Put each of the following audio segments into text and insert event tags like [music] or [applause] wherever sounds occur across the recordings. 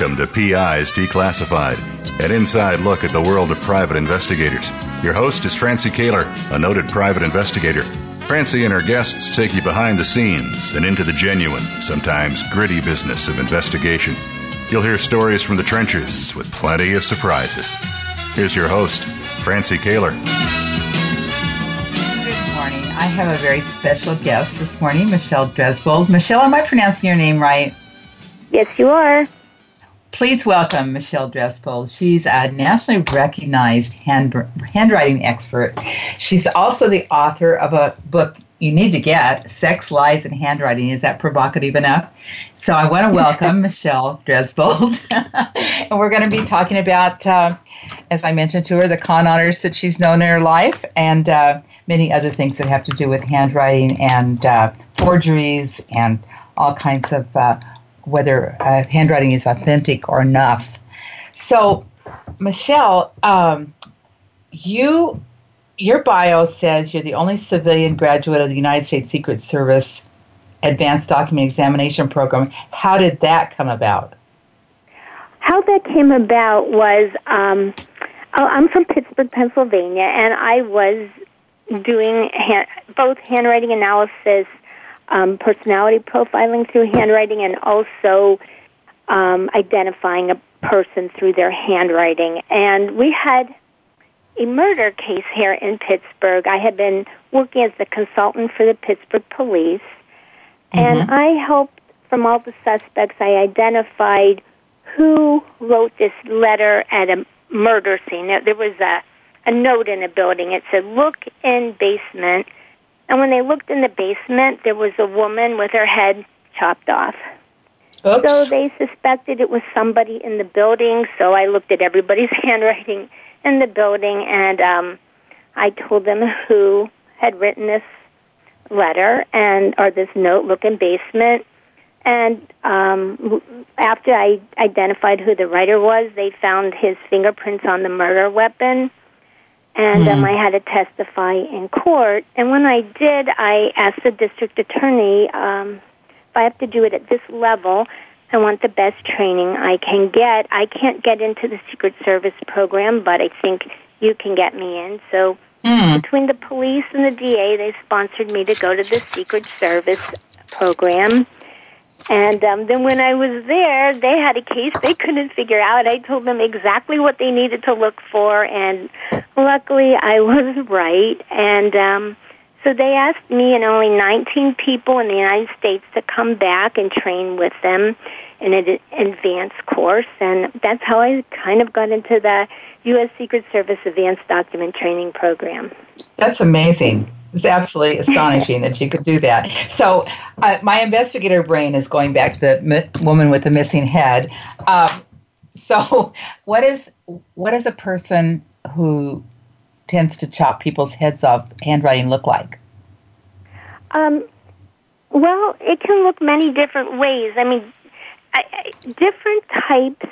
Welcome to PIs Declassified, an inside look at the world of private investigators. Your host is Francie Koehler, a noted private investigator. Francie and her guests take you behind the scenes and into the genuine, sometimes gritty business of investigation. You'll hear stories from the trenches with plenty of surprises. Here's your host, Francie Koehler. Good morning. I have a very special guest this morning, Michelle Dresbold. Michelle, am I pronouncing your name right? Yes, you are. Please welcome Michelle Dresbold. She's a nationally recognized hand, handwriting expert. She's also the author of a book you need to get Sex, Lies, and Handwriting. Is that provocative enough? So I want to welcome [laughs] Michelle Dresbold. [laughs] and we're going to be talking about, uh, as I mentioned to her, the con honors that she's known in her life and uh, many other things that have to do with handwriting and uh, forgeries and all kinds of uh, whether uh, handwriting is authentic or enough. So, Michelle, um, you your bio says you're the only civilian graduate of the United States Secret Service Advanced Document Examination Program. How did that come about? How that came about was um, oh, I'm from Pittsburgh, Pennsylvania, and I was doing hand, both handwriting analysis um, personality profiling through handwriting and also um, identifying a person through their handwriting. And we had a murder case here in Pittsburgh. I had been working as the consultant for the Pittsburgh police, mm-hmm. and I helped from all the suspects. I identified who wrote this letter at a murder scene. There was a, a note in a building. It said, Look in basement and when they looked in the basement, there was a woman with her head chopped off. Oops. So they suspected it was somebody in the building. So I looked at everybody's [laughs] handwriting in the building, and um, I told them who had written this letter and or this note. Look in basement. And um, after I identified who the writer was, they found his fingerprints on the murder weapon and um, hmm. I had to testify in court. And when I did, I asked the district attorney um, if I have to do it at this level. I want the best training I can get. I can't get into the Secret Service program, but I think you can get me in. So mm. between the police and the DA, they sponsored me to go to the Secret Service program. And um, then when I was there, they had a case they couldn't figure out. I told them exactly what they needed to look for, and luckily I [laughs] was right. And um, so they asked me and only 19 people in the United States to come back and train with them in an advanced course. And that's how I kind of got into the U.S. Secret Service Advanced Document Training Program. That's amazing. It's absolutely [laughs] astonishing that you could do that. So, uh, my investigator brain is going back to the mi- woman with the missing head. Um, so, [laughs] what is what does a person who tends to chop people's heads off handwriting look like? Um, well, it can look many different ways. I mean, I, different types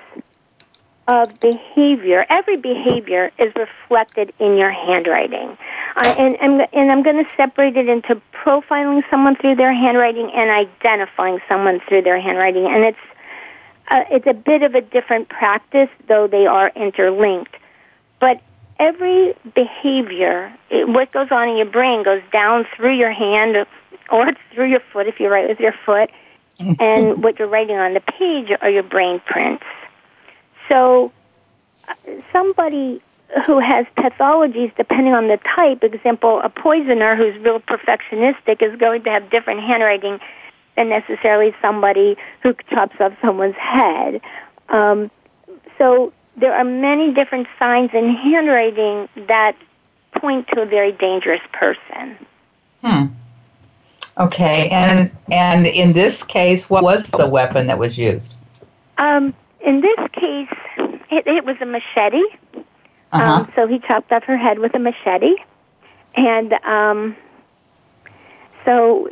of behavior. Every behavior is reflected in your handwriting. Uh, and, and, and I'm going to separate it into profiling someone through their handwriting and identifying someone through their handwriting. And it's, uh, it's a bit of a different practice, though they are interlinked. But every behavior, it, what goes on in your brain goes down through your hand or through your foot if you write with your foot. And [laughs] what you're writing on the page are your brain prints. So somebody who has pathologies depending on the type, example, a poisoner who's real perfectionistic is going to have different handwriting than necessarily somebody who chops off someone's head. Um, so there are many different signs in handwriting that point to a very dangerous person. Hmm. Okay, and and in this case, what was the weapon that was used? Um, in this case, it, it was a machete. Uh-huh. Um, so he chopped off her head with a machete. And um, so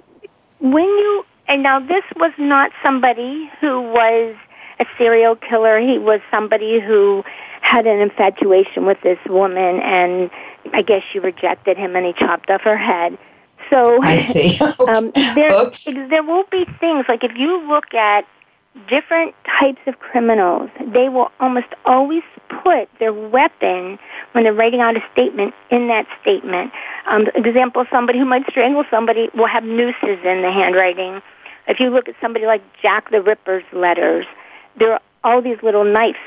when you, and now this was not somebody who was a serial killer. He was somebody who had an infatuation with this woman, and I guess she rejected him, and he chopped off her head. So [laughs] I see. [laughs] um, there, there will be things like if you look at different types of criminals, they will almost always put their weapon when they're writing out a statement in that statement. Um, example, somebody who might strangle somebody will have nooses in the handwriting. If you look at somebody like Jack the Ripper's letters, there are all these little knives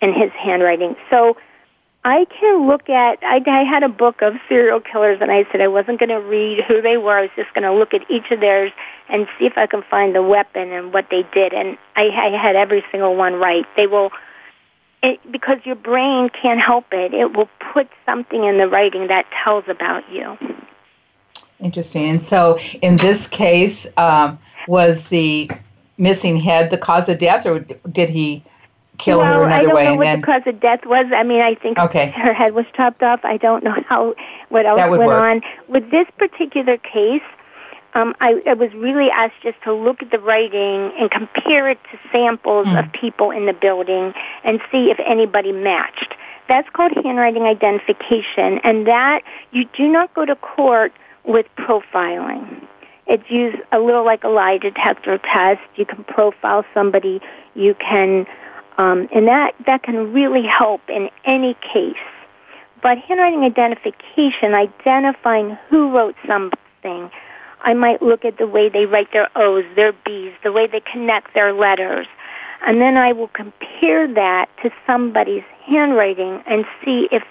in his handwriting. So I can look at, I, I had a book of serial killers and I said I wasn't going to read who they were. I was just going to look at each of theirs and see if I can find the weapon and what they did. And I, I had every single one right. They will, it, because your brain can't help it, it will put something in the writing that tells about you. Interesting. And so in this case, um, was the missing head the cause of death or did he kill well, her another way. I don't know what then, the cause of death was. I mean, I think okay. her head was chopped off. I don't know [laughs] how what else went work. on. With this particular case, um, I, I was really asked just to look at the writing and compare it to samples mm. of people in the building and see if anybody matched. That's called handwriting identification, and that you do not go to court with profiling. It's used a little like a lie detector test. You can profile somebody. You can um, and that, that can really help in any case. But handwriting identification, identifying who wrote something, I might look at the way they write their O's, their B's, the way they connect their letters. And then I will compare that to somebody's handwriting and see if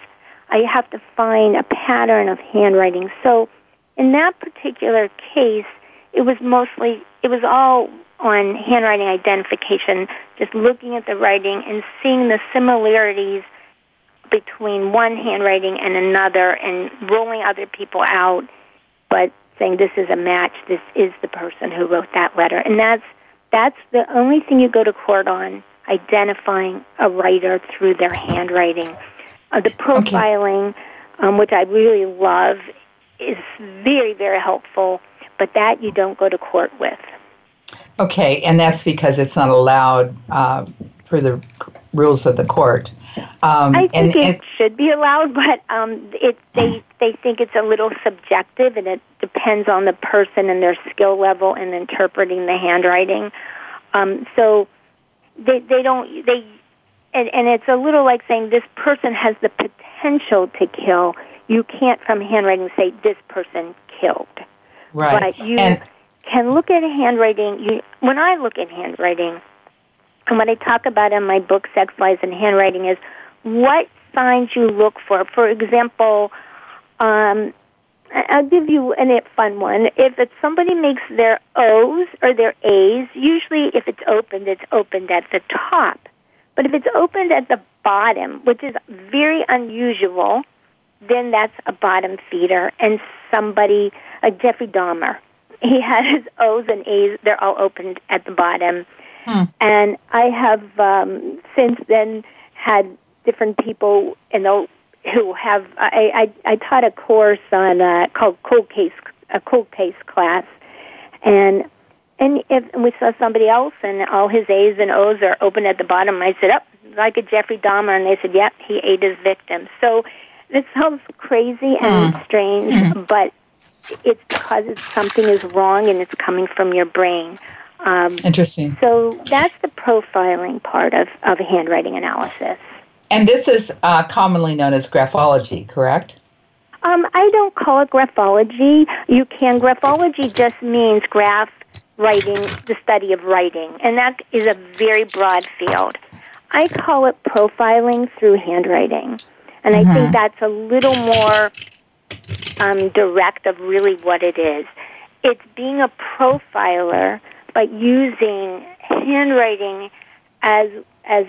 I have to find a pattern of handwriting. So in that particular case, it was mostly, it was all on handwriting identification, just looking at the writing and seeing the similarities between one handwriting and another and ruling other people out, but saying this is a match, this is the person who wrote that letter. And that's that's the only thing you go to court on, identifying a writer through their handwriting. Uh, the profiling, okay. um, which I really love, is very, very helpful, but that you don't go to court with. Okay, and that's because it's not allowed uh, for the rules of the court. Um, I think and, it and, should be allowed, but um, it, they they think it's a little subjective, and it depends on the person and their skill level in interpreting the handwriting. Um, so they they don't they and, and it's a little like saying this person has the potential to kill. You can't from handwriting say this person killed. Right. But you and, can look at handwriting. You, when I look at handwriting, and what I talk about in my book, Sex, Lies, and Handwriting, is what signs you look for. For example, um, I'll give you a fun one. If it's somebody makes their O's or their A's, usually if it's opened, it's opened at the top. But if it's opened at the bottom, which is very unusual, then that's a bottom feeder. And somebody, like Jeffrey Dahmer, he had his O's and A's. They're all opened at the bottom. Hmm. And I have um, since then had different people, you know, who have. I, I, I taught a course on uh, called cold case a cold case class, and and if we saw somebody else and all his A's and O's are open at the bottom, I said, "Up, oh, like a Jeffrey Dahmer," and they said, "Yep, he ate his victim." So it sounds crazy and mm. strange, mm. but it's because it's, something is wrong and it's coming from your brain. Um, Interesting. So that's the profiling part of, of handwriting analysis. And this is uh, commonly known as graphology, correct? Um, I don't call it graphology. You can. Graphology just means graph writing, the study of writing, and that is a very broad field. I call it profiling through handwriting, and mm-hmm. I think mm-hmm. that's a little more um, direct of really what it is. It's being a profiler, but using handwriting as as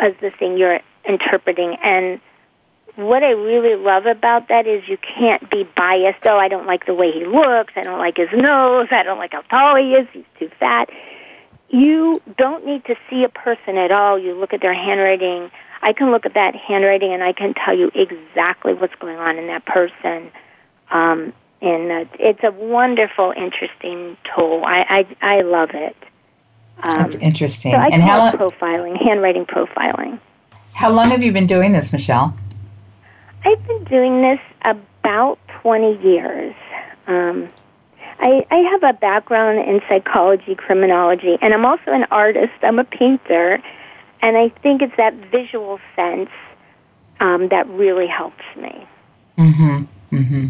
as the thing you're interpreting. And what I really love about that is you can't be biased. Oh, I don't like the way he looks. I don't like his nose. I don't like how tall he is. He's too fat. You don't need to see a person at all. You look at their handwriting I can look at that handwriting and I can tell you exactly what's going on in that person. Um, and uh, it's a wonderful, interesting tool. I I, I love it. Um, That's interesting. So I and how long, profiling, handwriting profiling. How long have you been doing this, Michelle? I've been doing this about 20 years. Um, I, I have a background in psychology, criminology, and I'm also an artist. I'm a painter, and I think it's that visual sense um, that really helps me. Mm-hmm. Mm-hmm.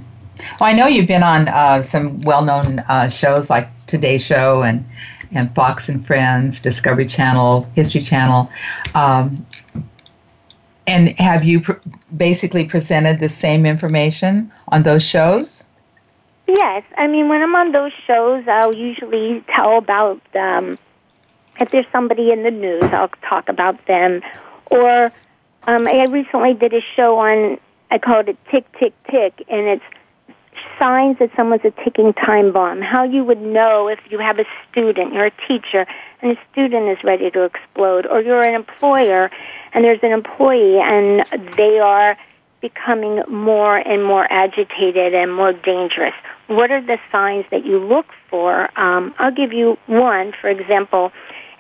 Well, I know you've been on uh, some well-known uh, shows like Today Show and and Fox and Friends, Discovery Channel, History Channel. Um, and have you pr- basically presented the same information on those shows? Yes, I mean when I'm on those shows, I'll usually tell about um, if there's somebody in the news, I'll talk about them. Or um, I recently did a show on I called it Tick Tick Tick, and it's signs that someone's a ticking time bomb. How you would know if you have a student, you're a teacher, and a student is ready to explode, or you're an employer and there's an employee and they are becoming more and more agitated and more dangerous. What are the signs that you look for? Um, I'll give you one, for example.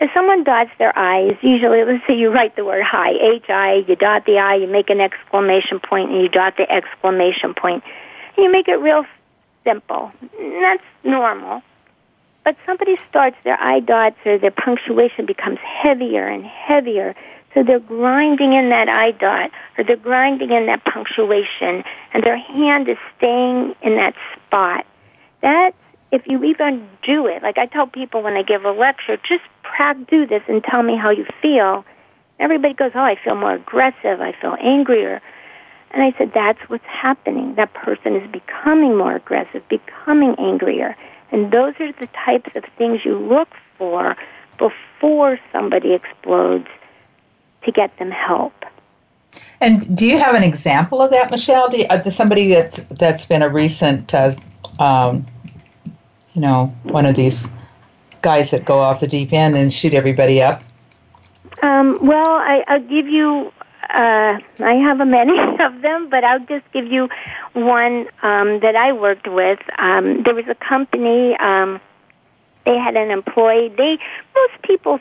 If someone dots their I's, usually, let's say you write the word hi, H-I, you dot the I, you make an exclamation point, and you dot the exclamation point. And you make it real simple. That's normal. But somebody starts their I dots or their punctuation becomes heavier and heavier. So they're grinding in that I dot or they're grinding in that punctuation and their hand is staying in that spot. That, if you even do it, like I tell people when I give a lecture, just do this and tell me how you feel. Everybody goes, oh, I feel more aggressive. I feel angrier. And I said, that's what's happening. That person is becoming more aggressive, becoming angrier. And those are the types of things you look for before somebody explodes to get them help. And do you have an example of that, Michelle? Do you, uh, somebody that's that's been a recent, uh, um, you know, one of these guys that go off the deep end and shoot everybody up? Um, well, I, I'll give you uh, I have a many [laughs] of them, but I'll just give you one um, that I worked with. Um, there was a company. Um, they had an employee. They most people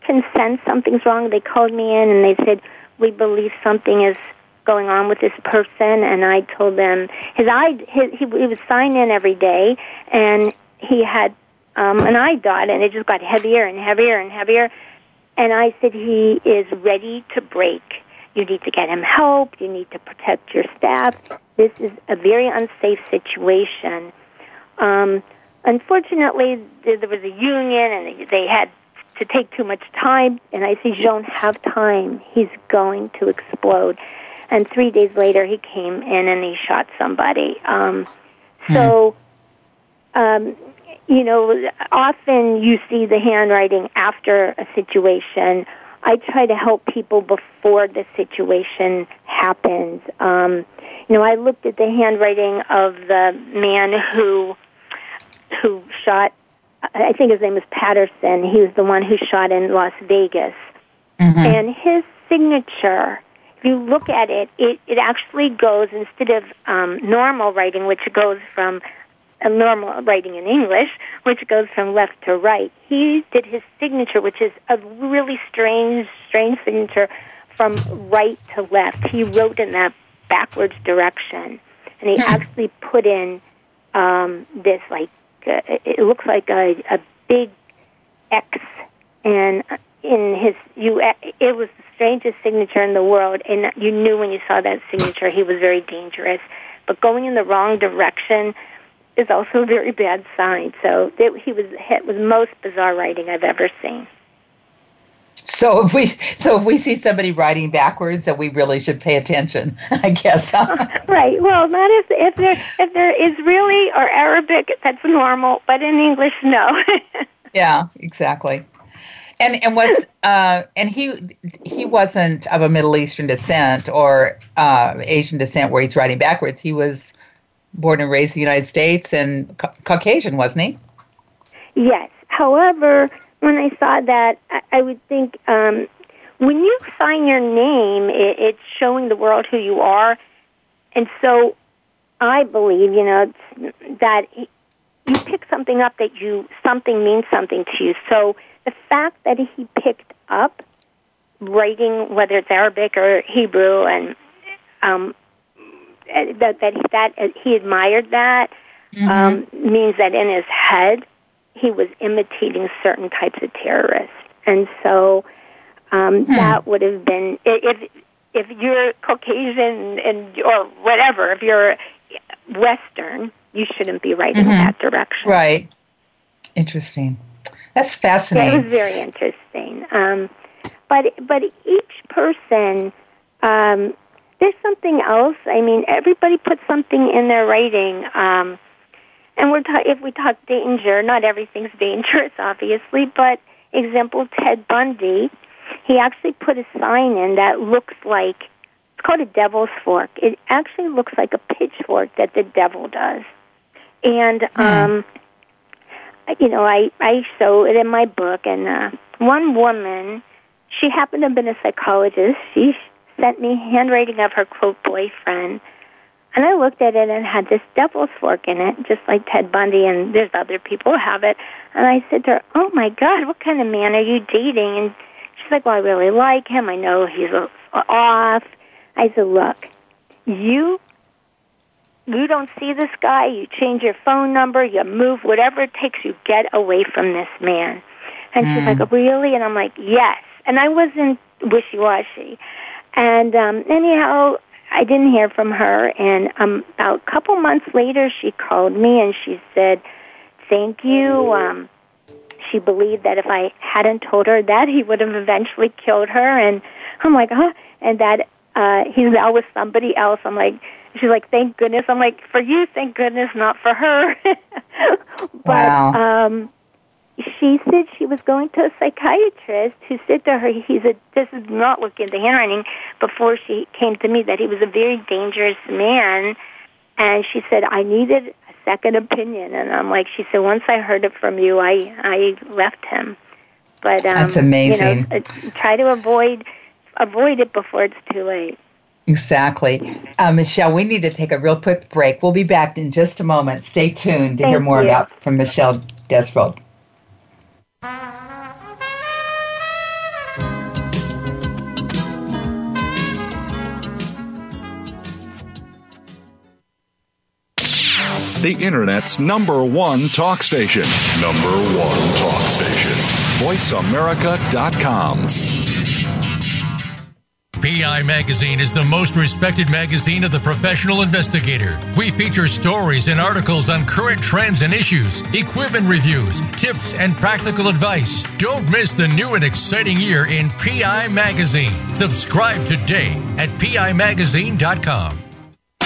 can sense something's wrong. They called me in and they said we believe something is going on with this person. And I told them his eye. His, he, he would sign in every day, and he had um, an eye dot, and it just got heavier and heavier and heavier. And I said he is ready to break you need to get him help. You need to protect your staff. This is a very unsafe situation. Um, unfortunately, there was a union and they had to take too much time. And I said, you don't have time. He's going to explode. And three days later, he came in and he shot somebody. Um, so, um, you know, often you see the handwriting after a situation I try to help people before the situation happens. Um, you know, I looked at the handwriting of the man who who shot. I think his name was Patterson. He was the one who shot in Las Vegas, mm-hmm. and his signature. If you look at it, it it actually goes instead of um, normal writing, which goes from normal writing in English, which goes from left to right. He did his signature, which is a really strange, strange signature from right to left. He wrote in that backwards direction, and he hmm. actually put in um, this like uh, it looks like a, a big X, and in his you it was the strangest signature in the world, and you knew when you saw that signature he was very dangerous. But going in the wrong direction is also a very bad sign. So it, he was hit with most bizarre writing I've ever seen. So if we so if we see somebody writing backwards, that we really should pay attention, [laughs] I guess. [laughs] Right. Well, not if if they're if they're Israeli or Arabic, that's normal, but in English, no. [laughs] yeah, exactly. And and was uh, and he he wasn't of a Middle Eastern descent or uh, Asian descent where he's writing backwards. He was born and raised in the United States and ca- Caucasian, wasn't he? Yes. However, when I saw that, I, I would think um, when you sign your name, it, it's showing the world who you are. And so I believe, you know, that you pick something up that you, something means something to you. So the fact that he picked up writing, whether it's Arabic or Hebrew, and um, that that he, that he admired that. mm-hmm. um, means that in his head, he was imitating certain types of terrorists. And so um, hmm. that would have been, if, if you're Caucasian and, or whatever, if you're Western, you shouldn't be writing mm-hmm. in that direction. Right. Interesting. That's fascinating. It was very interesting. Um, but but each person, um, there's something else. I mean, everybody puts something in their writing. Um, and we're ta- if we talk danger, not everything's dangerous, [laughs] obviously. But example, Ted Bundy, he actually put a sign in that looks like it's called a devil's fork. It actually looks like a pitchfork that the devil does. And mm. um, you know, I I show it in my book, and uh, one woman, she happened to have been a psychologist. She sent me handwriting of her quote boyfriend, and I looked at it and it had this devil's fork in it, just like Ted Bundy, and there's other people who have it. And I said to her, "Oh my God, what kind of man are you dating?" And she's like, "Well, I really like him. I know he's off." I said, "Look, you you don't see this guy, you change your phone number, you move, whatever it takes, you get away from this man. And mm. she's like, really? And I'm like, yes. And I wasn't wishy-washy. And um, anyhow, I didn't hear from her. And um, about a couple months later, she called me and she said, thank you. Um, she believed that if I hadn't told her that, he would have eventually killed her. And I'm like, huh? And that uh, he's now with somebody else. I'm like, she's like, thank goodness. I'm like, for you, thank goodness, not for her. [laughs] but wow. um, she said she was going to a psychiatrist who said to her, he's a, this is not looking at the handwriting, before she came to me, that he was a very dangerous man. And she said, I needed a second opinion. And I'm like, she said, once I heard it from you, I, I left him. But um, That's amazing. You know, try to avoid avoid it before it's too late. Exactly. Uh, Michelle, we need to take a real quick break. We'll be back in just a moment. Stay tuned to Thank hear more you. about from Michelle Dresbold. The Internet's number one talk station. Number one talk station. VoiceAmerica.com. PI Magazine is the most respected magazine of the professional investigator. We feature stories and articles on current trends and issues, equipment reviews, tips, and practical advice. Don't miss the new and exciting year in PI Magazine. Subscribe today at PIMagazine.com.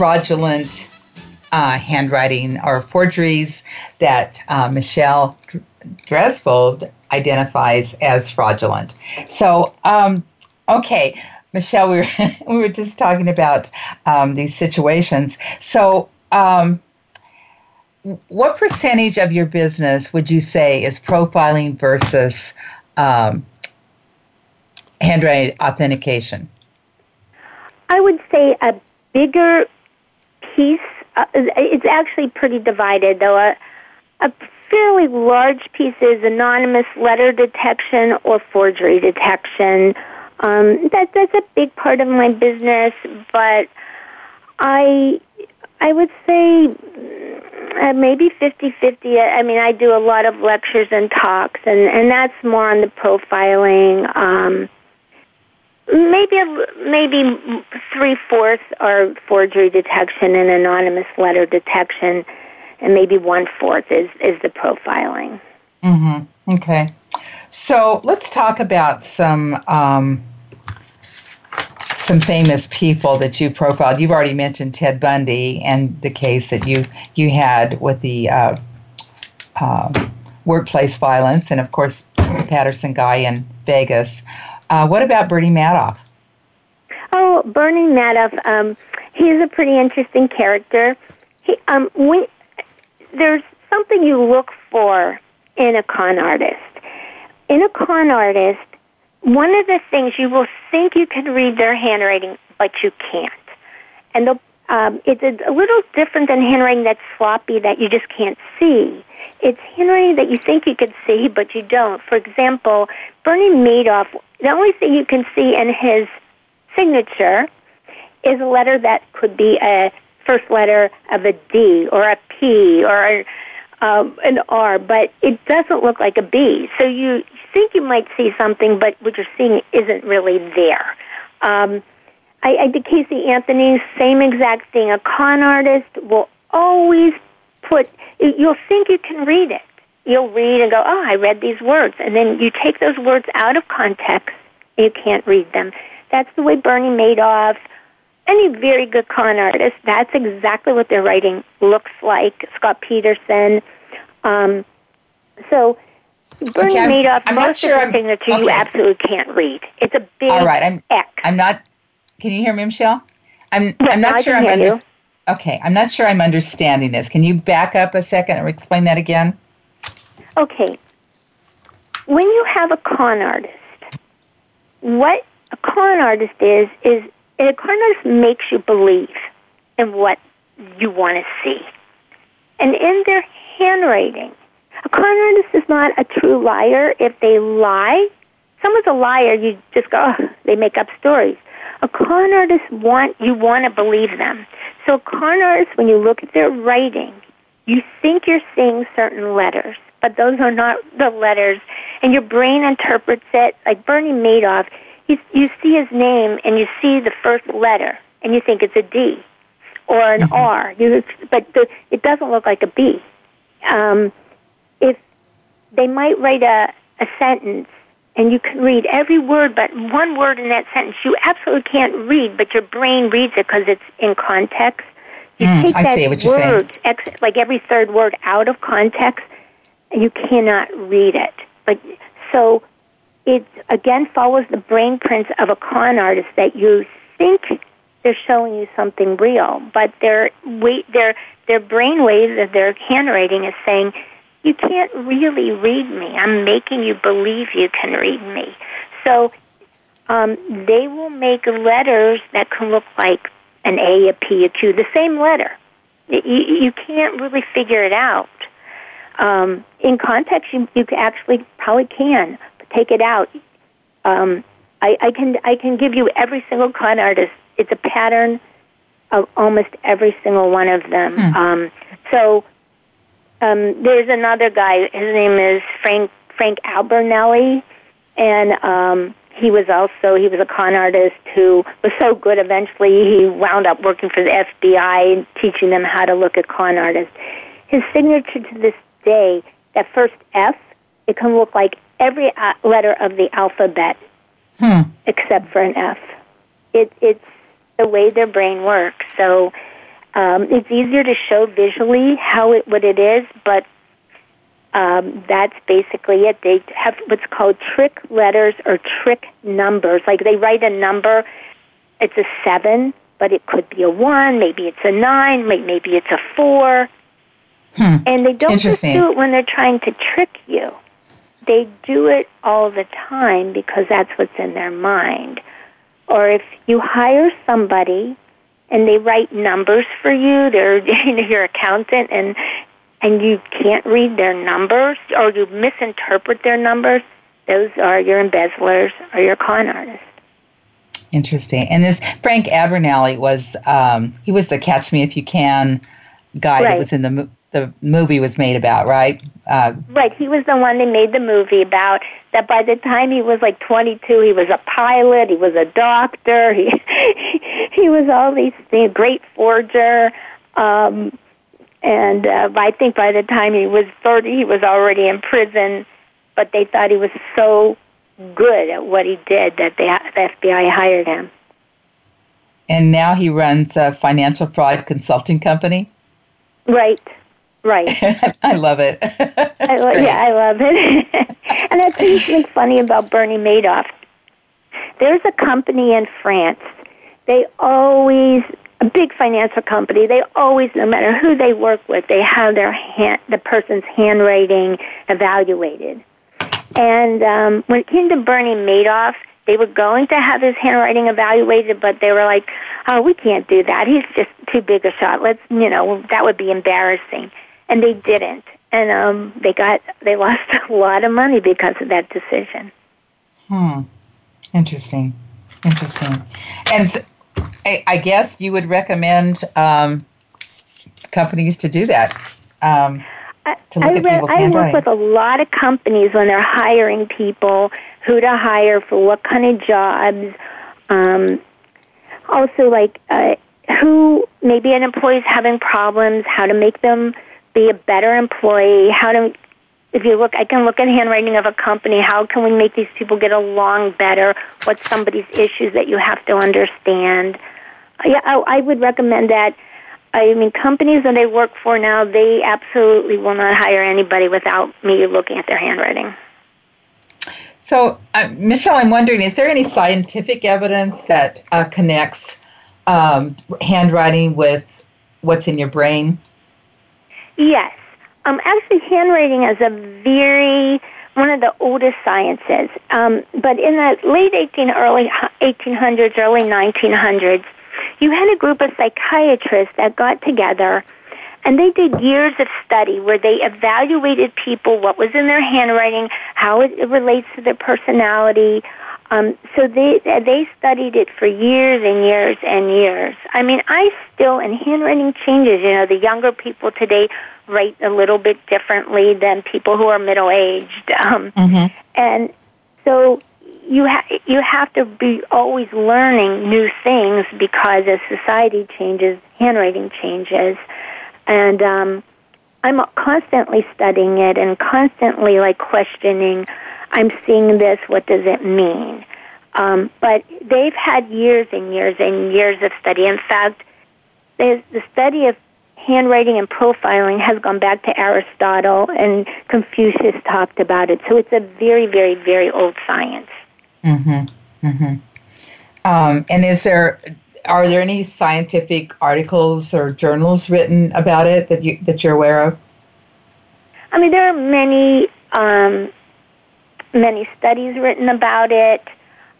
fraudulent uh, handwriting or forgeries that uh, Michelle Dresbold identifies as fraudulent. So, um, okay, Michelle, we were, [laughs] we were just talking about um, these situations. So, um, what percentage of your business would you say is profiling versus um, handwriting authentication? I would say a bigger piece. Uh, it's actually pretty divided, though. A, a fairly large piece is anonymous letter detection or forgery detection. Um, that that's a big part of my business, but I I would say uh, maybe 50-50. I mean, I do a lot of lectures and talks, and and that's more on the profiling. Um, maybe maybe three fourths are forgery detection and anonymous letter detection, and maybe one fourth is is the profiling. Mm-hmm. Okay, so let's talk about some. Um, some famous people that you profiled. You've already mentioned Ted Bundy and the case that you you had with the uh, uh, workplace violence, and of course Patterson guy in Vegas. Uh, what about Bernie Madoff? Oh, Bernie Madoff. Um, he's a pretty interesting character. He, um, we, there's something you look for in a con artist. In a con artist, one of the things you will think you can read their handwriting, but you can't. And the, um, it's a, a little different than handwriting that's sloppy that you just can't see. It's handwriting that you think you can see, but you don't. For example, Bernie Madoff, the only thing you can see in his signature is a letter that could be a first letter of a D or a P or a, um, an R, but it doesn't look like a B. So you think you might see something, but what you're seeing isn't really there. Um, I, I did Casey Anthony, same exact thing. A con artist will always put, you'll think you can read it. You'll read and go, oh, I read these words. And then you take those words out of context, you can't read them. That's the way Bernie Madoff, any very good con artist, that's exactly what their writing looks like. Scott Peterson. Um, so Bernie okay, I'm, Madoff, I'm most sure of the signature okay. you absolutely can't read. It's a big All right, I'm, X. I'm not. Can you hear me, Michelle? I'm. Yes, I'm not sure I'm under, Okay, I'm not sure I'm understanding this. Can you back up a second and explain that again? Okay. When you have a con artist, what a con artist is is a con artist makes you believe in what you want to see, and in their handwriting, a con artist is not a true liar. If they lie, someone's a liar, you just go, oh, they make up stories. A con artist want you want to believe them. So con artists, when you look at their writing, you think you're seeing certain letters, but those are not the letters, and your brain interprets it. Like Bernie Madoff, you, you see his name and you see the first letter, and you think it's a D or an mm-hmm. R. You, but the, it doesn't look like a B. Um, if they might write a, a sentence and you can read every word but one word in that sentence you absolutely can't read, but your brain reads it because it's in context. You mm, take I that word, ex, like every third word, out of context, you cannot read it. But so it again follows the brain prints of a con artist that you think they're showing you something real, but their wait their their brain waves of their handwriting is saying you can't really read me. I'm making you believe you can read me. So um, they will make letters that can look like an A, a P, a Q, the same letter. You, you can't really figure it out. Um, in context, you, you actually probably can take it out. Um, I, I can I can give you every single con artist. It's a pattern of almost every single one of them. Hmm. Um, so um, there's another guy. His name is Frank Frank Abagnale, and um, he was also he was a con artist who was so good. Eventually, he wound up working for the FBI and teaching them how to look at con artists. His signature to this day, that first F, it can look like every uh, letter of the alphabet hmm. except for an F. It, it's the way their brain works. So Um, it's easier to show visually how it what it is, but um, that's basically it. They have what's called trick letters or trick numbers. Like they write a number, it's a seven, but it could be a one, maybe it's a nine, maybe it's a four. Hmm. And they don't just do it when they're trying to trick you. They do it all the time because that's what's in their mind. Or if you hire somebody and they write numbers for you, they're [laughs] your accountant and and you can't read their numbers or you misinterpret their numbers, those are your embezzlers or your con artists. Interesting. And this Frank Abagnale was um, he was the Catch Me If You Can guy right. that was in the the movie was made about, right? Uh, right. He was the one they made the movie about. That by the time he was like 22, he was a pilot. He was a doctor. He [laughs] he was all these things. Great forger. Um, and uh, I think by the time he was 30, he was already in prison. But they thought he was so good at what he did that the, the FBI hired him. And now he runs a financial fraud consulting company. Right. Right. [laughs] I love it. [laughs] I lo- yeah, I love it. [laughs] and that's something funny about Bernie Madoff. There's a company in France. They always a big financial company. They always, no matter who they work with, they have their hand, the person's handwriting evaluated. And um, when it came to Bernie Madoff, they were going to have his handwriting evaluated, but they were like, "Oh, we can't do that. He's just too big a shot. Let's, you know, that would be embarrassing." And they didn't, and um, they got they [laughs] lost a lot of money because of that decision. Hmm. Interesting. Interesting. And I, I guess you would recommend um, companies to do that. Um, to look I, at people's I work with a lot of companies when they're hiring people, who to hire for what kind of jobs. Um, also, like uh, who maybe an employee is having problems, how to make them be a better employee, how to if you look, I can look at handwriting of a company. How can we make these people get along better? What's somebody's issues that you have to understand? Yeah, I, I would recommend that. I mean, companies that I work for now, they absolutely will not hire anybody without me looking at their handwriting. So, uh, Michelle, I'm wondering, is there any scientific evidence that uh, connects um, handwriting with what's in your brain? Yes. Um, actually, handwriting is a very one of the oldest sciences. Um, but in the late 18, early 1800s, early 1900s, you had a group of psychiatrists that got together and they did years of study where they evaluated people, what was in their handwriting, how it relates to their personality. Um, so they they studied it for years and years and years. I mean, I still and handwriting changes. You know, the younger people today write a little bit differently than people who are middle aged, um, mm-hmm. and so you ha- you have to be always learning new things because as society changes, handwriting changes, and um, I'm constantly studying it and constantly like questioning. I'm seeing this. What does it mean? Um, but they've had years and years and years of study. In fact, the study of handwriting and profiling has gone back to Aristotle, and Confucius talked about it. So it's a very, very, very old science. Mm-hmm. Mm-hmm. Um, and is there are there any scientific articles or journals written about it that you that you're aware of? I mean, there are many um, many studies written about it.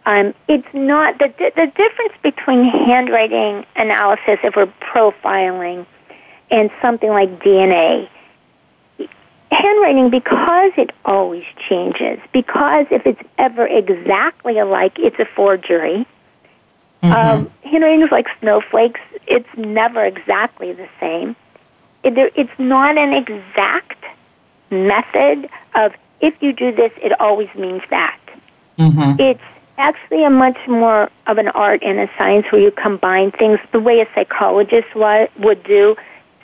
Um, it's not the the difference between handwriting analysis if we're profiling and something like DNA. Handwriting, because it always changes, because if it's ever exactly alike, it's a forgery. Mm-hmm. Um, handwriting is like snowflakes; it's never exactly the same. It, it's not an exact method of if you do this, it always means that. Mm-hmm. It's actually a much more of an art and a science where you combine things the way a psychologist would do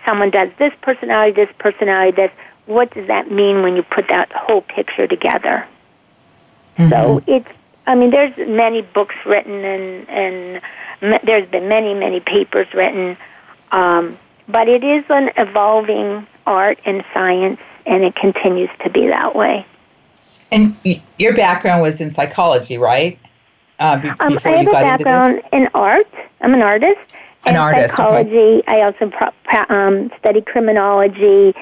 someone does this personality, this personality, this. What does that mean when you put that whole picture together? Mm-hmm. So it's, I mean, there's many books written and, and there's been many, many papers written. Um, but it is an evolving art and science, and it continues to be that way. And your background was in psychology, right? Uh, be- um, I have a background in art. I'm an artist. An and artist. Psychology. Okay. I also pro- um, study criminology.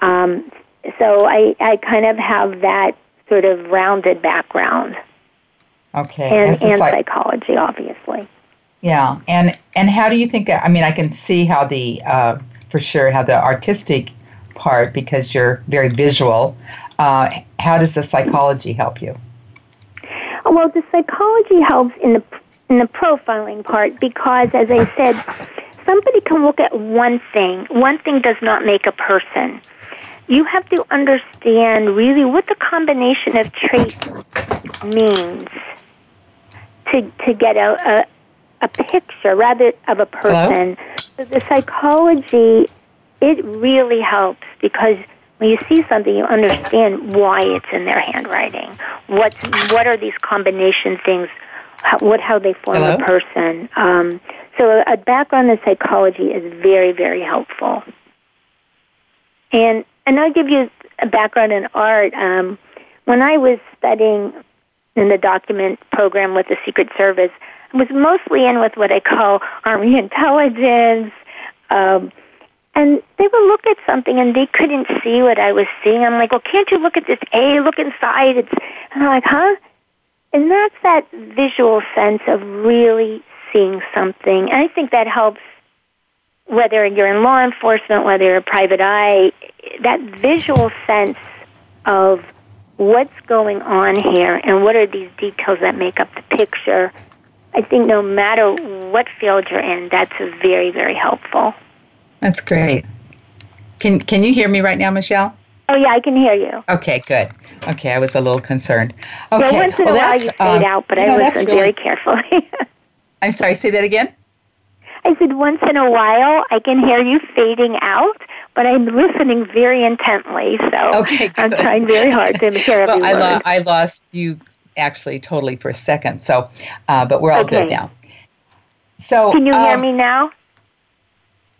Um, so I, I kind of have that sort of rounded background. Okay. And, and psychology, obviously. Yeah, and and how do you think? I mean, I can see how the uh, for sure how the artistic part because you're very visual. Uh, how does the psychology help you? Well, the psychology helps in the in the profiling part because, as I said, somebody can look at one thing. One thing does not make a person. You have to understand really what the combination of traits means to to get a, a a picture rather of a person. So the psychology, it really helps because when you see something, you understand why it's in their handwriting. What what are these combination things? How, what how they form Hello? a person? Um, so a background in psychology is very very helpful. And and I'll give you a background in art. Um, when I was studying in the document program with the Secret Service, was mostly in with what I call [laughs] Army intelligence. Um, and they would look at something and they couldn't see what I was seeing. I'm like, well, can't you look at this A? Look inside. It's, and I'm like, huh? And that's that visual sense of really seeing something. And I think that helps whether you're in law enforcement, whether you're a private eye, that visual sense of what's going on here and what are these details that make up the picture I think no matter what field you're in, that's very, very helpful. That's great. Can Can you hear me right now, Michelle? Oh yeah, I can hear you. Okay, good. Okay, I was a little concerned. Okay, well, once in well, a while you fade um, out, but I know, listen really... very carefully. [laughs] I'm sorry. Say that again. I said once in a while I can hear you fading out, but I'm listening very intently. So okay, I'm trying very hard to hear [laughs] well, every I. Lo- I lost you actually totally for a second. So, uh, but we're all okay. good now. So, can you um, hear me now?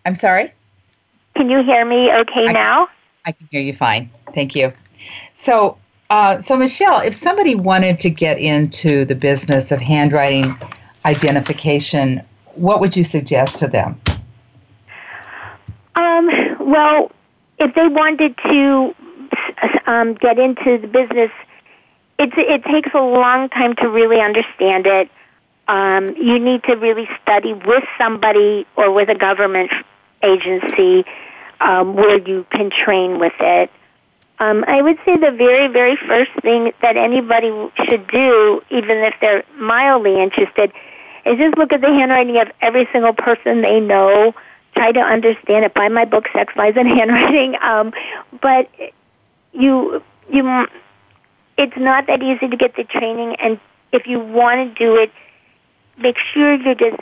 I'm sorry. Can you hear me okay I, now? I can hear you fine. Thank you. So, uh, so Michelle, if somebody wanted to get into the business of handwriting identification, what would you suggest to them? Um, well, if they wanted to um, get into the business it's, it takes a long time to really understand it. Um, you need to really study with somebody or with a government agency um, where you can train with it. Um, I would say the very, very first thing that anybody should do, even if they're mildly interested, is just look at the handwriting of every single person they know. Try to understand it. Buy my book, Sex, Lies, and [laughs] Handwriting. Um, but you you it's not that easy to get the training, and if you want to do it, make sure you're just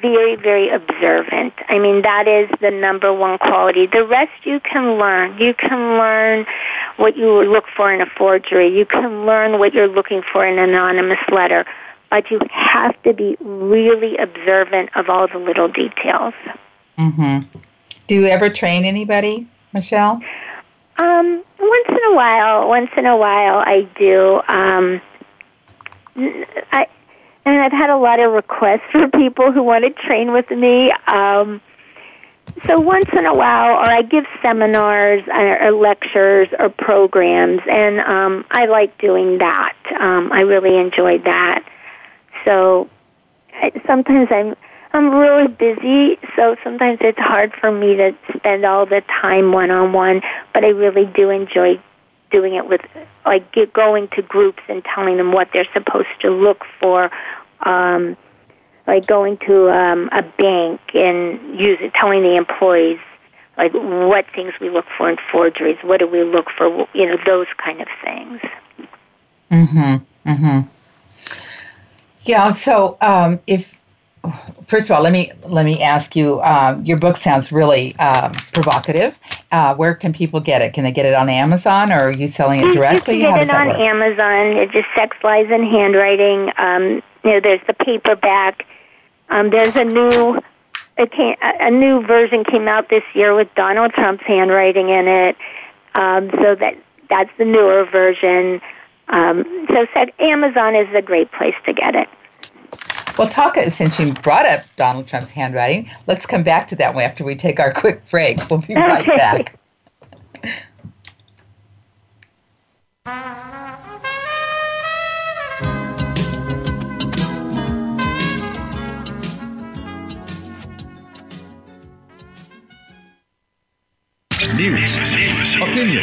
very, very observant. I mean, that is the number one quality. The rest you can learn. You can learn what you look for in a forgery. You can learn what you're looking for in an anonymous letter. But you have to be really observant of all the little details. Mm-hmm. Do you ever train anybody, Michelle? Um, once in a while, once in a while, I do. Um, I and I've had a lot of requests [laughs] for people who want to train with me. Um, so once in a while, or I give seminars or, or lectures or programs, and um, I like doing that. Um, I really enjoy that. So I, sometimes I'm I'm really busy, so sometimes it's hard for me to spend all the time one on one, but I really do enjoy doing it with like get going to groups and telling them what they're supposed to look for um like going to um a bank and use it telling the employees like what things we look for in forgeries what do we look for you know those kind of things. Mhm mhm yeah so um if first of all, let me let me ask you. Um, your book sounds really um, provocative. Uh, where can people get it? Can they get it on Amazon, or are you selling it directly? You can get it on work? Amazon. It's just Sex, Lies, and Handwriting. Um, you know, there's the paperback. Um, there's a new it came, a new version came out this year with Donald Trump's handwriting in it. Um, so that that's the newer version. Um, so said Amazon is a great place to get it. Well, talk uh, since you brought up Donald Trump's handwriting. Let's come back to that one after we take our [laughs] quick break. We'll be right okay. back. News, opinion,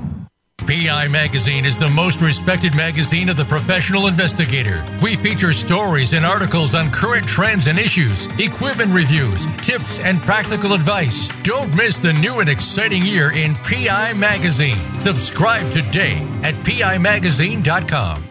PI Magazine is the most respected magazine of the professional investigator. We feature stories and articles on current trends and issues, equipment reviews, tips, and practical advice. Don't miss the new and exciting year in PI Magazine. Subscribe today at PIMagazine.com.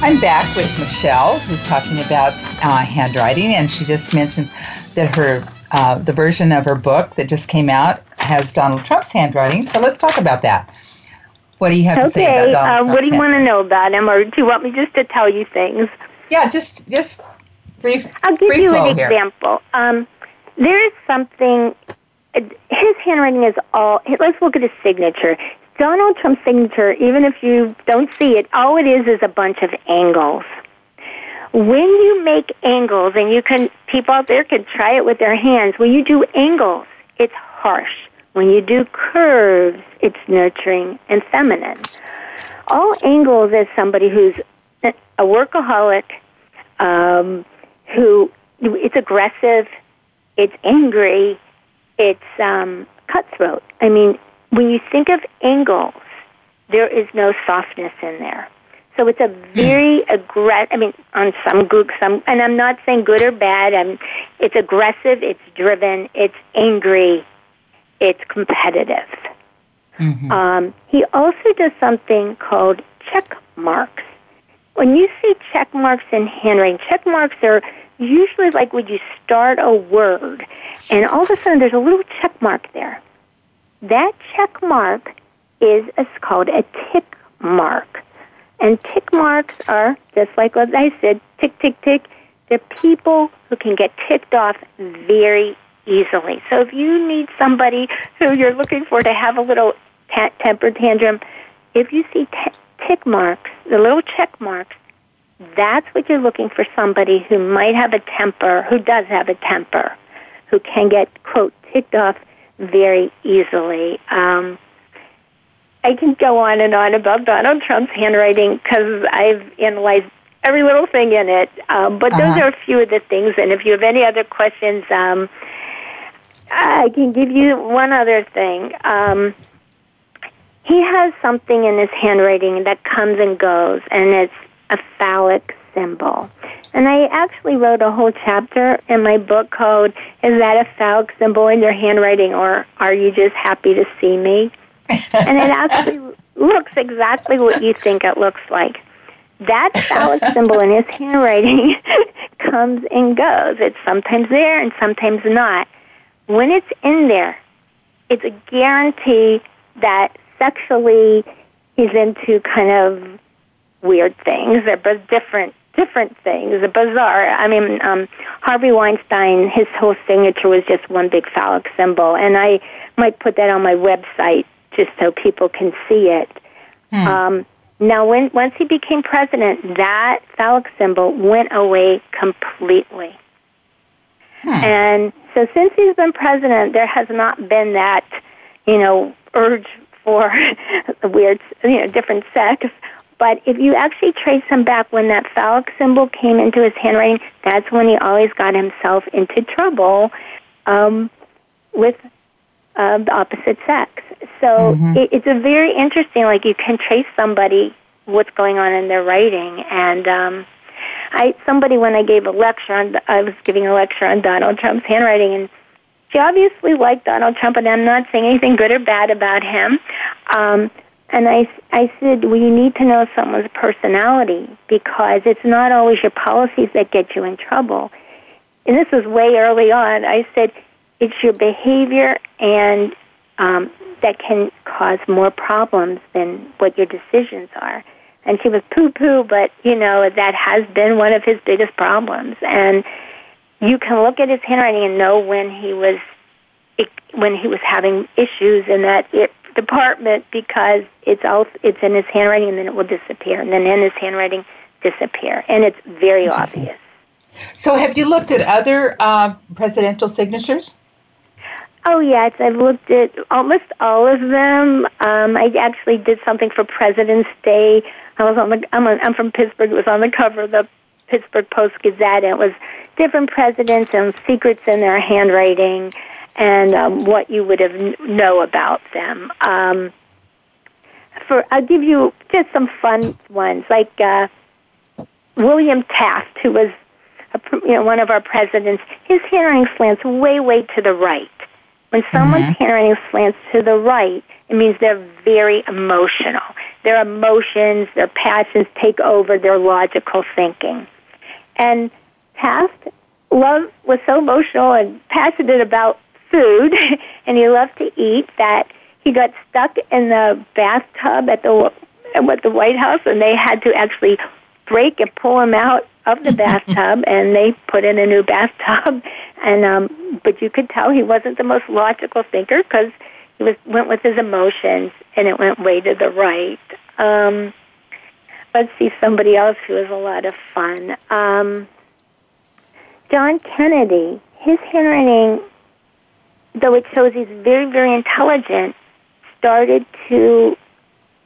I'm back with Michelle, who's talking about uh, handwriting, and she just mentioned that her uh, the version of her book that just came out has Donald Trump's handwriting. So let's talk about that. What do you have okay, to say about Donald uh, What do you want to know about him, or do you want me just to tell you things? Yeah, just just brief. I'll give brief you an here. example. Um, there is something. His handwriting is all. Let's look at his signature. Donald Trump's signature, even if you don't see it, all it is is a bunch of angles when you make angles, and you can, people out there can try it with their hands, when you do angles, it's harsh. When you do curves, it's nurturing and feminine. All angles is somebody who's a workaholic, um, who it's aggressive, it's angry, it's um, cutthroat. I mean, when you think of angles, there is no softness in there. So it's a very mm. aggressive. I mean, on some good, some, and I'm not saying good or bad. I'm. It's aggressive. It's driven. It's angry. It's competitive. Mm-hmm. Um, he also does something called check marks. When you see check marks in handwriting, check marks are usually like when you start a word, and all of a sudden there's a little check mark there. That check mark is it's called a tick mark. And tick marks are, just like what I said, tick, tick, tick. They're people who can get ticked off very easily. So if you need somebody who you're looking for to have a little t- temper tantrum, if you see t- tick marks, the little check marks, that's what you're looking for somebody who might have a temper, who does have a temper, who can get, quote, ticked off very easily. Um, I can go on and on about Donald Trump's handwriting because I've analyzed every little thing in it. Um, but uh-huh. those are a few of the things. And if you have any other questions, um, I can give you one other thing. Um, he has something in his handwriting that comes and goes, and it's a phallic symbol. And I actually wrote a whole chapter in my book called Is That a Phallic Symbol in Your Handwriting, or Are You Just Happy to See Me? and it actually [laughs] looks exactly what you think it looks like. That phallic symbol in his handwriting [laughs] comes and goes. It's sometimes there and sometimes not. When it's in there, it's a guarantee that sexually he's into kind of weird things. They're both different different things, bizarre. I mean, um, Harvey Weinstein, his whole signature was just one big phallic symbol, and I might put that on my website just so people can see it. Hmm. Um, now, when once he became president, that phallic symbol went away completely. Hmm. And so, since he's been president, there has not been that, you know, urge for [laughs] weird, you know, different sex. But if you actually trace him back when that phallic symbol came into his handwriting, that's when he always got himself into trouble um, with uh, the opposite sex. So mm-hmm. it, it's a very interesting. Like you can trace somebody what's going on in their writing, and um, I somebody when I gave a lecture on I was giving a lecture on Donald Trump's handwriting, and she obviously liked Donald Trump, and I'm not saying anything good or bad about him. Um, and I, I said, well, you need to know someone's personality because it's not always your policies that get you in trouble. And this was way early on. I said, it's your behavior and um, that can cause more problems than what your decisions are. And she was poo poo, but you know, that has been one of his biggest problems. And you can look at his handwriting and know when he was when he was having issues and that department because it's all it's in his handwriting and then it will disappear and then in his handwriting disappear and it's very obvious. So, have you looked at other uh, presidential signatures? Oh yes, I've looked at almost all of them. Um, I actually did something for President's Day. I was on the I'm, on, I'm from Pittsburgh. It was on the cover of the Pittsburgh Post Gazette, and it was different presidents and secrets in their handwriting and um, what you would have know about them. Um, for I'll give you just some fun ones, like uh, William Taft, who was a, you know one of our presidents. His hearing slants way way to the right. When someone's mm-hmm. handwriting slants to the right, it means they're very emotional. Their emotions, their passions take over their logical thinking. And Taft love was so emotional and passionate about food [laughs] and he loved to eat that he got stuck in the bathtub at the at the White House and they had to actually break and pull him out of the [laughs] bathtub and they put in a new bathtub. [laughs] And um but you could tell he wasn't the most logical thinker because he was went with his emotions and it went way to the right. Um let's see somebody else who was a lot of fun. Um john kennedy. His handwriting though it shows he's very, very intelligent, started to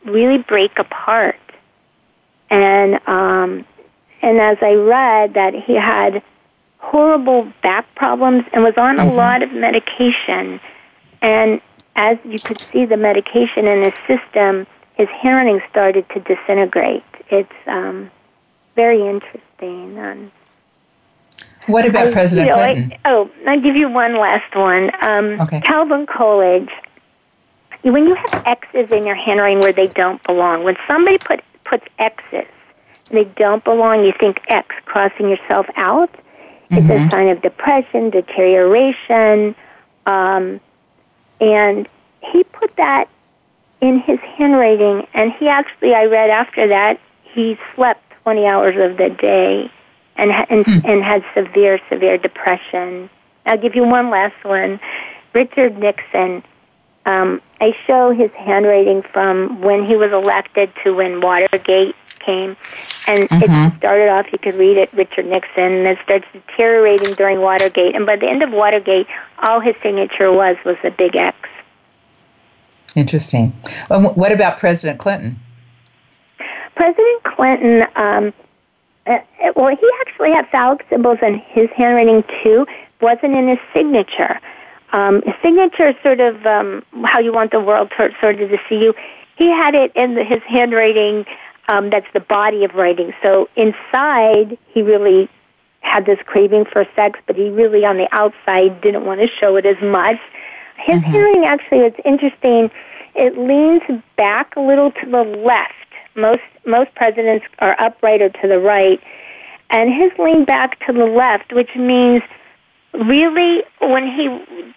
really break apart. And um, and as I read that he had horrible back problems and was on mm-hmm. a lot of medication. And as you could see the medication in his system, his handwriting started to disintegrate. It's um, very interesting. And what about I, President you know, Clinton? I, oh, I'll give you one last one. Um, okay. Calvin Coolidge. When you have X's in your handwriting where they don't belong, when somebody put, puts X's and they don't belong, you think X, crossing yourself out. Mm-hmm. It's a mm-hmm. sign of depression, deterioration. Um, and he put that in his handwriting, and he actually, I read after that, he slept 20 hours of the day and and, hmm. and had severe severe depression. I'll give you one last one. Richard Nixon. Um, I show his handwriting from when he was elected to when Watergate came, and mm-hmm. it started off. You could read it, Richard Nixon, and it starts deteriorating during Watergate. And by the end of Watergate, all his signature was was a big X. Interesting. Well, what about President Clinton? President Clinton. Um, well, he actually had phallic symbols in his handwriting too. wasn't in his signature. um, his signature is sort of um, how you want the world to, sort of to see you. He had it in the, his handwriting. Um, that's the body of writing. So inside, he really had this craving for sex, but he really on the outside didn't want to show it as much. His mm-hmm. handwriting actually, it's interesting. It leans back a little to the left. Most most presidents are upright or to the right, and his lean back to the left, which means really when he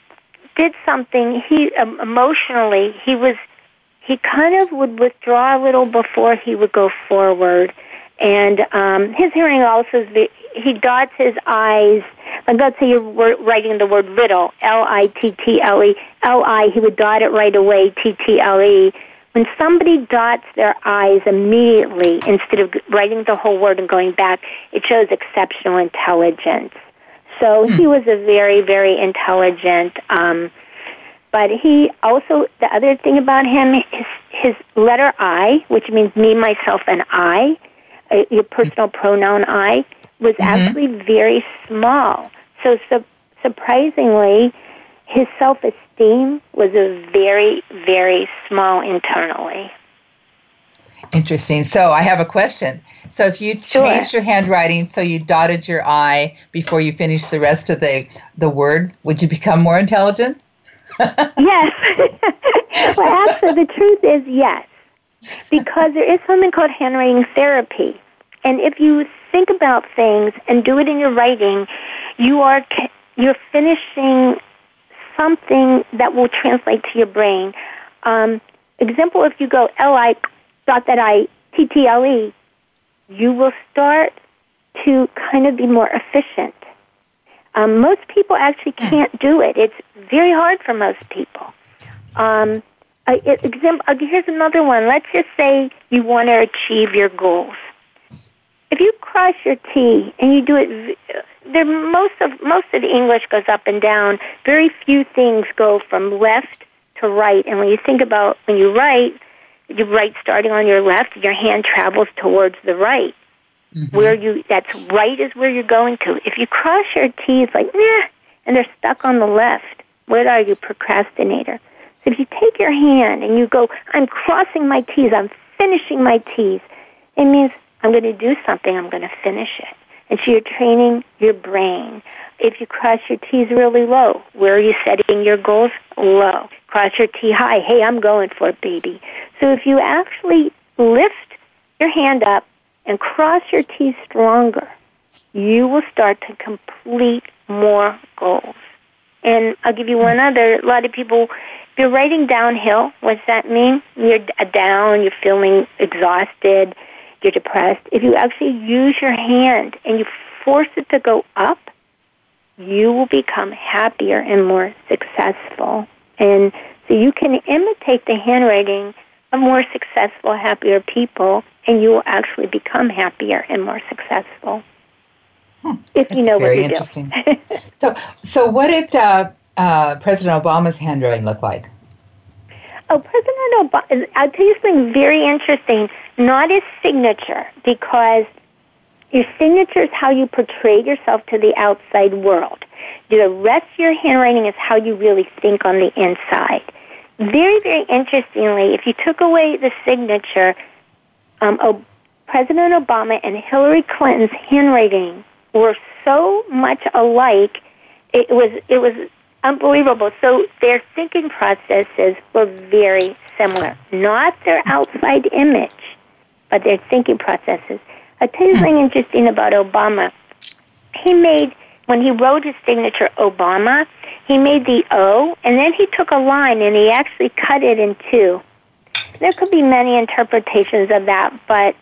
did something, he um, emotionally he was he kind of would withdraw a little before he would go forward, and um, his hearing also is he dots his I's. Like let's say you're writing the word little, L-I-T-T-L-E, L-I, he would dot it right away, T-T-L-E. When somebody dots their I's immediately instead of writing the whole word and going back, it shows exceptional intelligence. So hmm. he was a very, very intelligent. Um, but he also the other thing about him, his his letter I, which means me, myself, and I, uh, your personal pronoun I, was mm-hmm. actually very small. So su- surprisingly, his self esteem was a very, very small internally. Interesting. So I have a question. So if you sure. changed your handwriting so you dotted your I before you finished the rest of the the word, would you become more intelligent? yes. [laughs] well, actually, the truth is yes, because there is something called handwriting therapy, and if you think about things and do it in your writing, you are you're finishing something that will translate to your brain. Um, example: if you go L I dot that I T T L E, you will start to kind of be more efficient. Um, most people actually hmm. can't do it. It's very hard for most people. Um, example, uh, here's another one. Let's just say you want to achieve your goals. If you cross your T and you do it, there most of most of the English goes up and down. Very few things go from left to right. And when you think about when you write, you write starting on your left, your hand travels towards the right. Mm-hmm. Where you that's right is where you're going to. If you cross your T's like nah, and they're stuck on the left, what are you, procrastinator? So if you take your hand and you go, I'm crossing my T's, I'm finishing my T's, it means I'm going to do something, I'm going to finish it. And so you're training your brain. If you cross your T's really low, where are you setting your goals? Low. Cross your T high. Hey, I'm going for it, baby. So if you actually lift your hand up and cross your T stronger, you will start to complete more goals. And I'll give you one other. A lot of people, if you're writing downhill, what's that mean? You're down, you're feeling exhausted, you're depressed. If you actually use your hand and you force it to go up, you will become happier and more successful. And so you can imitate the handwriting of more successful, happier people, and you will actually become happier and more successful. Hmm. If That's you know what you're doing. [laughs] so, so what did uh, uh, President Obama's handwriting look like? Oh, President Obama, I'll tell you something very interesting. Not his signature, because your signature is how you portray yourself to the outside world. The rest of your handwriting is how you really think on the inside. Very, very interestingly, if you took away the signature, um, o- President Obama and Hillary Clinton's handwriting were so much alike. It was it was unbelievable. So their thinking processes were very similar. Not their outside image, but their thinking processes. I'll tell you hmm. something interesting about Obama. He made when he wrote his signature Obama, he made the O, and then he took a line and he actually cut it in two. There could be many interpretations of that, but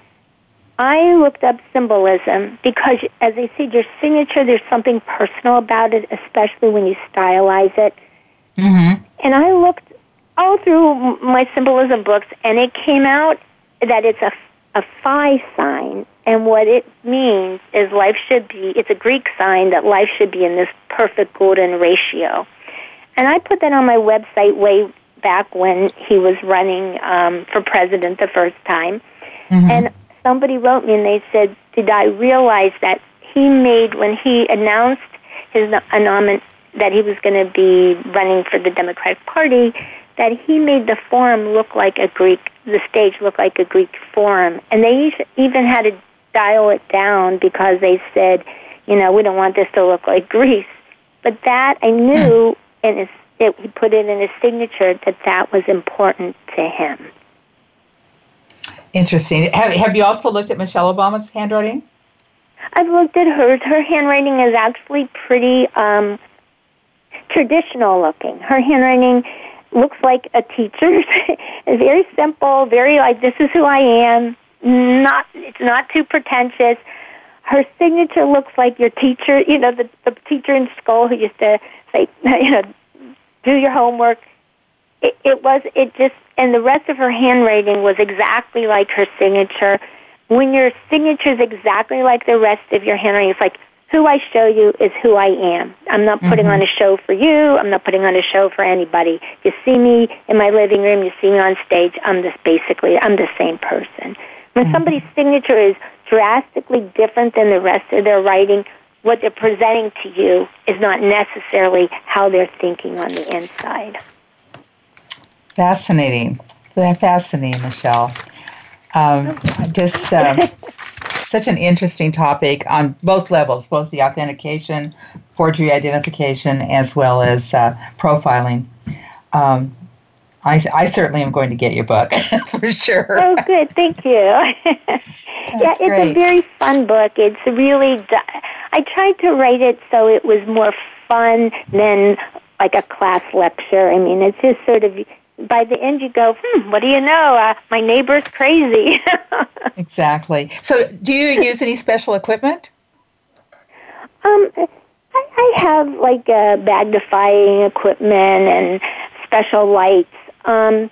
I looked up symbolism because, as I said, your signature, there's something personal about it, especially when you stylize it. Mm-hmm. And I looked all through my symbolism books, and it came out that it's a, a phi sign. And what it means is life should be, it's a Greek sign that life should be in this perfect golden ratio. And I put that on my website way back when he was running um, for president the first time. Mm-hmm. And somebody wrote me and they said, Did I realize that he made, when he announced his, that he was going to be running for the Democratic Party, that he made the forum look like a Greek, the stage look like a Greek forum, and they even had to dial it down because they said, you know, we don't want this to look like Greece. But that I knew, hmm. and it, he put it in his signature that that was important to him. Interesting. Have, have you also looked at Michelle Obama's handwriting? I've looked at hers. Her handwriting is actually pretty um, traditional looking. Her handwriting looks like a teacher's. [laughs] very simple, very like this is who I am. Not it's not too pretentious. Her signature looks like your teacher, you know, the, the teacher in school who used to say, [laughs] you know, do your homework. It, it was it just and the rest of her handwriting was exactly like her signature. When your signature is exactly like the rest of your handwriting, it's like who I show you is who I am. I'm not putting mm-hmm. on a show for you. I'm not putting on a show for anybody. You see me in my living room. You see me on stage. I'm just basically I'm the same person. When mm-hmm. somebody's signature is drastically different than the rest of their writing, what they're presenting to you is not necessarily how they're thinking on the inside. Fascinating. Fascinating, Michelle. Um, just uh, [laughs] such an interesting topic on both levels, both the authentication, forgery identification, as well as uh, profiling. Um, I, I, certainly am going to get your book [laughs] for sure. Oh, good. Thank you. [laughs] yeah, it's great. a very fun book. It's really, I tried to write it so it was more fun than like a class lecture. I mean, it's just sort of by the end you go, hmm, what do you know? Uh, my neighbor's crazy. [laughs] exactly. So, do you use any special equipment? Um, I, I have like uh, magnifying equipment and special lights. Um,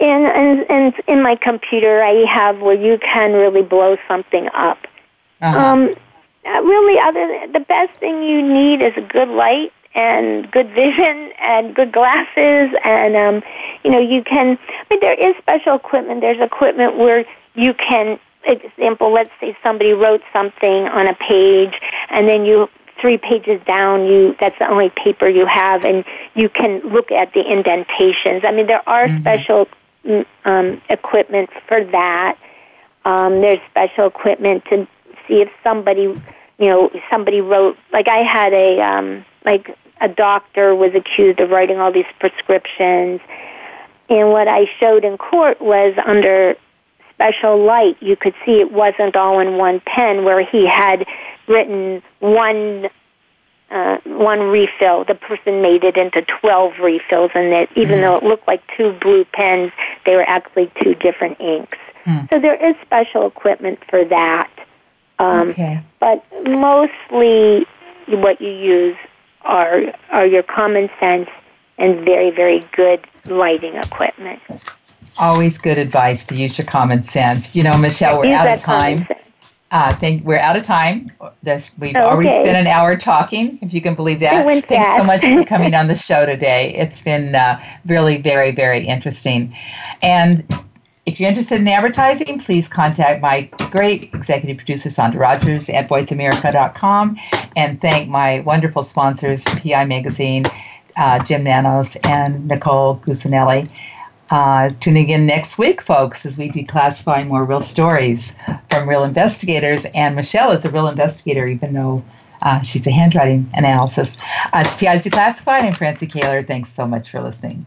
and, and and in my computer, I have where you can really blow something up. Uh-huh. Um, really, other the best thing you need is a good light and good vision and good glasses and um you know you can I mean there is special equipment. There's equipment where you can example let's say somebody wrote something on a page and then you three pages down you that's the only paper you have and you can look at the indentations. I mean there are mm-hmm. special mm, um, equipment for that. Um, there's special equipment to see if somebody you know somebody wrote like i had a um, like a doctor was accused of writing all these prescriptions. And what I showed in court was under special light, you could see it wasn't all in one pen where he had written one uh, one refill. The person made it into 12 refills, and that even mm. though it looked like two blue pens, they were actually two different inks. Mm. So there is special equipment for that. Um, okay. But mostly what you use are are your common sense and very very good lighting equipment. Always good advice to use your common sense. You know, Michelle, we're out of time. Uh, think we're out of time. This, we've okay. already spent an hour talking, if you can believe that. Thanks fast. so much for coming on the show today. It's been uh, really very, very interesting. And if you're interested in advertising, please contact my great executive producer, Sandra Rogers, at voiceamerica.com, and thank my wonderful sponsors, PI Magazine, uh, Jim Nanos, and Nicole Gusanelli. Uh, tuning in next week, folks, as we declassify more real stories from real investigators. And Michelle is a real investigator, even though uh, she's a handwriting analysis. Uh, it's PI's Declassified. I'm Francie Koehler. Thanks so much for listening.